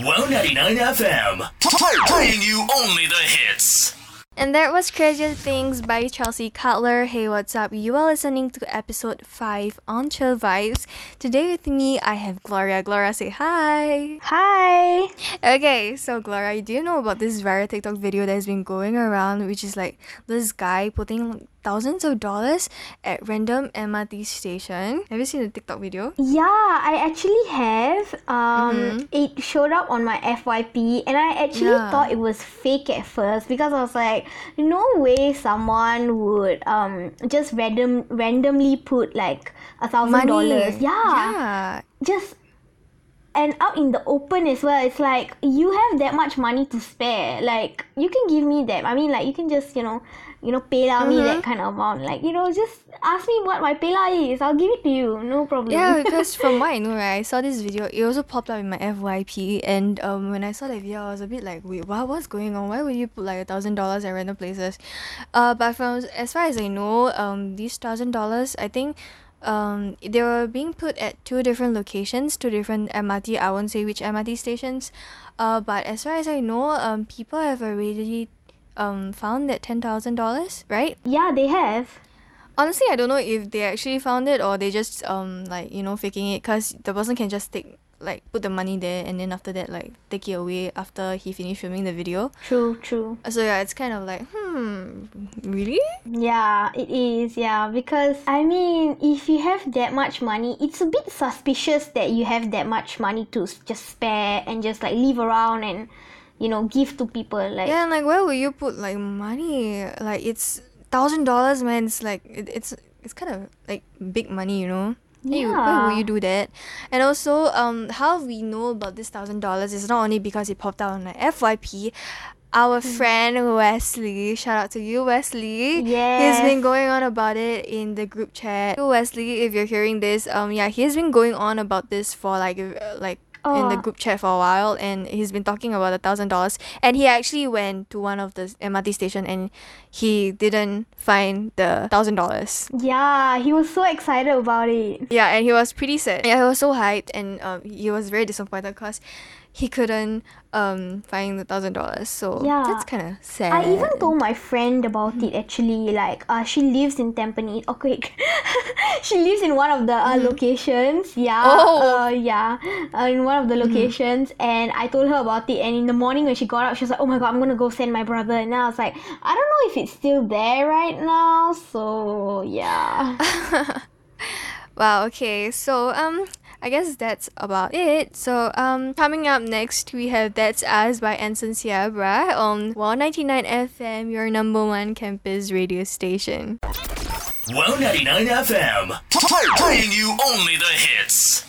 Wow 99 FM. Playing you only the hits. And that was Crazy Things by Chelsea Cutler. Hey, what's up? You are listening to episode 5 on Chill Vibes. Today with me, I have Gloria. Gloria, say hi. Hi. Okay, so Gloria, do you know about this viral TikTok video that has been going around, which is like this guy putting thousands of dollars at random MRT station? Have you seen the TikTok video? Yeah, I actually have. Um, Mhm. it showed up on my FYP, and I actually Yeah. thought it was fake at first because I was like, no way someone would um just random randomly put like a thousand dollars. Yeah, Yeah. just and out in the open as well. It's like you have that much money to spare. Like you can give me that. I mean, like you can just you know, you know, pay me Mhm. that kind of amount. Like you know, just ask me what my payla is. I'll give it to you. No problem. Yeah, because from what I know, right, I saw this video. It also popped up in my FYP, and um, when I saw that video, I was a bit like, wait, what, what's going on? Why would you put like a thousand dollars at random places? Uh, but from as far as I know, um, these thousand dollars, I think, um, they were being put at two different locations, two different MRT. I won't say which MRT stations. Uh, but as far as I know, um, people have already um found that ten thousand dollars, right? Yeah, they have. Honestly, I don't know if they actually found it or they just um like you know faking it because the person can just take like put the money there and then after that like take it away after he finished filming the video. True, true. So yeah, it's kind of like hmm, really? Yeah, it is. Yeah, because I mean, if you have that much money, it's a bit suspicious that you have that much money to just spare and just like leave around and you know give to people. Like Yeah, and like where will you put like money? Like it's thousand dollars, man. It's like it, it's it's kind of like big money, you know. You- Why would you do that? And also, um, how we know about this thousand dollars is not only because it popped out on my FYP. Our Hmm. friend Wesley, shout out to you, Wesley. Yeah. He's been going on about it in the group chat. Wesley, if you're hearing this, um, yeah, he's been going on about this for like, uh, like in the Oh. group chat for a while, and he's been talking about a thousand dollars. And he actually went to one of the MRT station, and he didn't find the thousand dollars. yeah, he was so excited about it. Yeah, and he was pretty sad. Yeah, he was so hyped, and um, he was very disappointed because he couldn't um find the thousand dollars. So Yeah. that's kind of sad. I even told my friend about it actually. Like, uh, she lives in Tampines. Okay, she lives in one of the uh, locations. Yeah. Mm-hmm. Oh. Uh, yeah. Uh, in one of the locations, and I told her about it. And in the morning when she got up, she was like, "Oh my god, I'm gonna go send my brother." And I was like, "I don't know if it's still there right now." So yeah. Wow, okay. So um I guess that's about it. So um coming up next we have That's Us by Anson Seabra on 199 FM, your number one campus radio station. 199 FM, playing you only the hits.